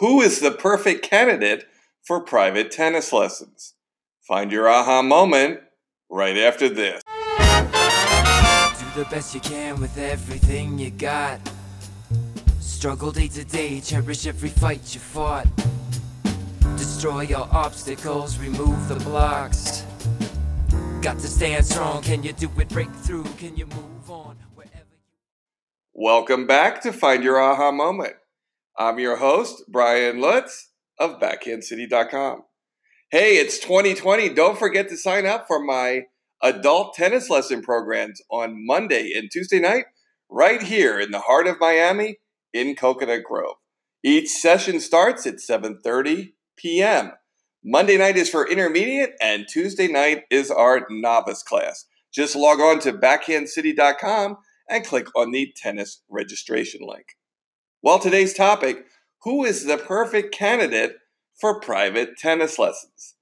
Who is the perfect candidate for private tennis lessons? Find your aha moment right after this. Do the best you can with everything you got. Struggle day to day, cherish every fight you fought. Destroy your obstacles, remove the blocks. Got to stand strong, can you do it? Break through, can you move on? Wherever you Welcome back to Find Your Aha Moment. I'm your host, Brian Lutz of BackhandCity.com. Hey, it's 2020. Don't forget to sign up for my adult tennis lesson programs on Monday and Tuesday night, right here in the heart of Miami in Coconut Grove. Each session starts at 7:30 p.m. Monday night is for intermediate, and Tuesday night is our novice class. Just log on to backhandcity.com and click on the tennis registration link. Well, today's topic who is the perfect candidate for private tennis lessons?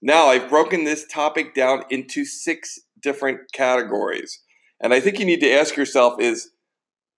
Now, I've broken this topic down into six different categories. And I think you need to ask yourself is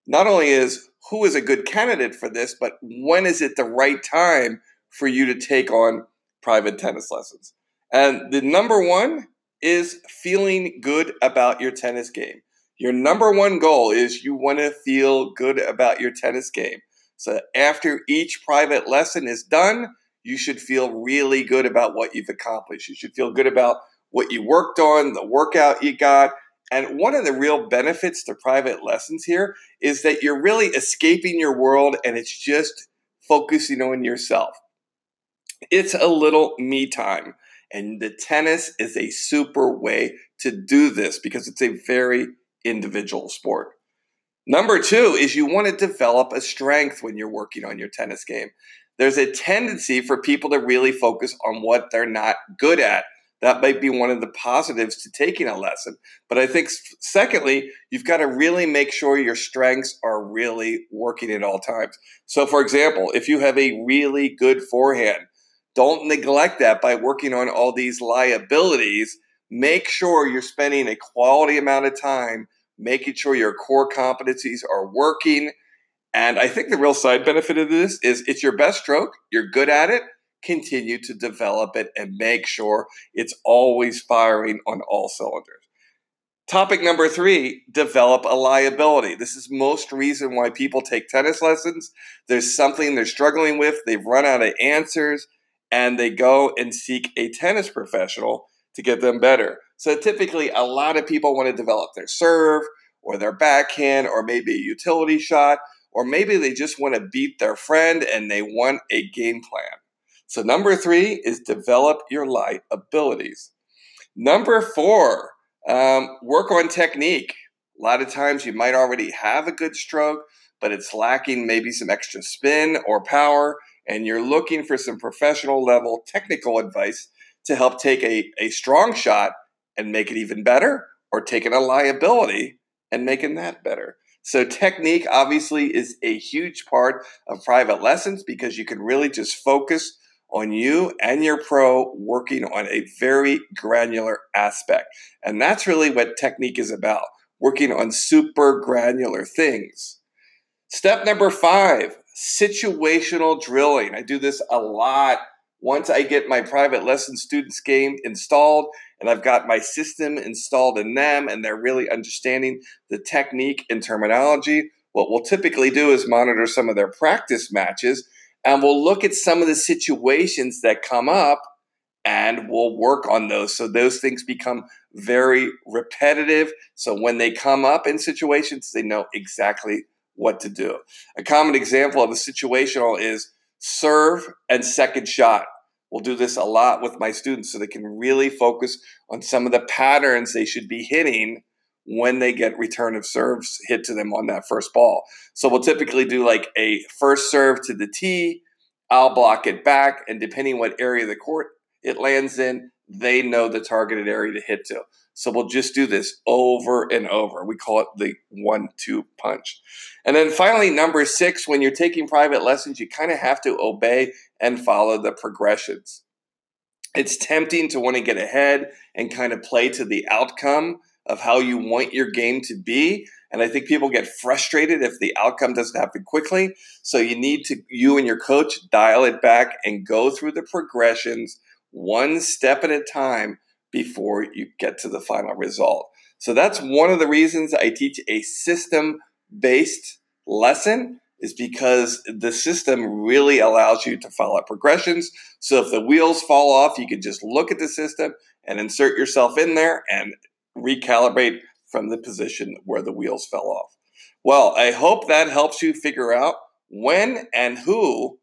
not only is who is a good candidate for this, but when is it the right time for you to take on private tennis lessons? And the number one is feeling good about your tennis game. Your number one goal is you want to feel good about your tennis game. So after each private lesson is done, you should feel really good about what you've accomplished. You should feel good about what you worked on, the workout you got. And one of the real benefits to private lessons here is that you're really escaping your world and it's just focusing on yourself. It's a little me time. And the tennis is a super way to do this because it's a very individual sport. Number two is you want to develop a strength when you're working on your tennis game. There's a tendency for people to really focus on what they're not good at. That might be one of the positives to taking a lesson. But I think, secondly, you've got to really make sure your strengths are really working at all times. So, for example, if you have a really good forehand, don't neglect that by working on all these liabilities. Make sure you're spending a quality amount of time making sure your core competencies are working. And I think the real side benefit of this is it's your best stroke, you're good at it, continue to develop it and make sure it's always firing on all cylinders. Topic number three develop a liability. This is most reason why people take tennis lessons. There's something they're struggling with, they've run out of answers, and they go and seek a tennis professional to get them better. So typically, a lot of people want to develop their serve or their backhand or maybe a utility shot, or maybe they just want to beat their friend and they want a game plan. So, number three is develop your light abilities. Number four, um, work on technique. A lot of times you might already have a good stroke, but it's lacking maybe some extra spin or power, and you're looking for some professional level technical advice to help take a, a strong shot and make it even better, or taking a liability and making that better. So, technique obviously is a huge part of private lessons because you can really just focus on you and your pro working on a very granular aspect. And that's really what technique is about working on super granular things. Step number five situational drilling. I do this a lot once I get my private lesson students game installed and I've got my system installed in them and they're really understanding the technique and terminology, what we'll typically do is monitor some of their practice matches and we'll look at some of the situations that come up and we'll work on those. So those things become very repetitive. So when they come up in situations they know exactly what to do. A common example of a situational is serve and second shot we'll do this a lot with my students so they can really focus on some of the patterns they should be hitting when they get return of serves hit to them on that first ball. So we'll typically do like a first serve to the tee, I'll block it back, and depending what area of the court it lands in, they know the targeted area to hit to. So we'll just do this over and over. We call it the one two punch. And then finally, number six, when you're taking private lessons, you kind of have to obey and follow the progressions. It's tempting to want to get ahead and kind of play to the outcome, of how you want your game to be. And I think people get frustrated if the outcome doesn't happen quickly. So you need to, you and your coach, dial it back and go through the progressions one step at a time before you get to the final result. So that's one of the reasons I teach a system based lesson is because the system really allows you to follow progressions. So if the wheels fall off, you can just look at the system and insert yourself in there and recalibrate from the position where the wheels fell off. Well, I hope that helps you figure out when and who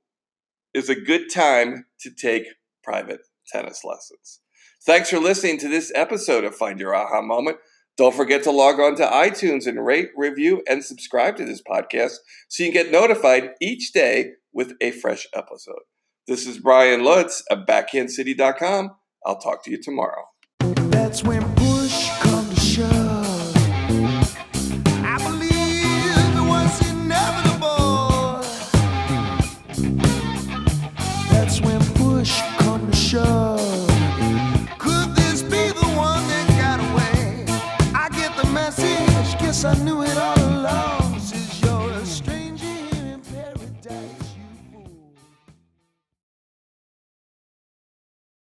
is a good time to take private tennis lessons. Thanks for listening to this episode of Find Your Aha Moment. Don't forget to log on to iTunes and rate, review, and subscribe to this podcast so you can get notified each day with a fresh episode. This is Brian Lutz of BackhandCity.com. I'll talk to you tomorrow. That's when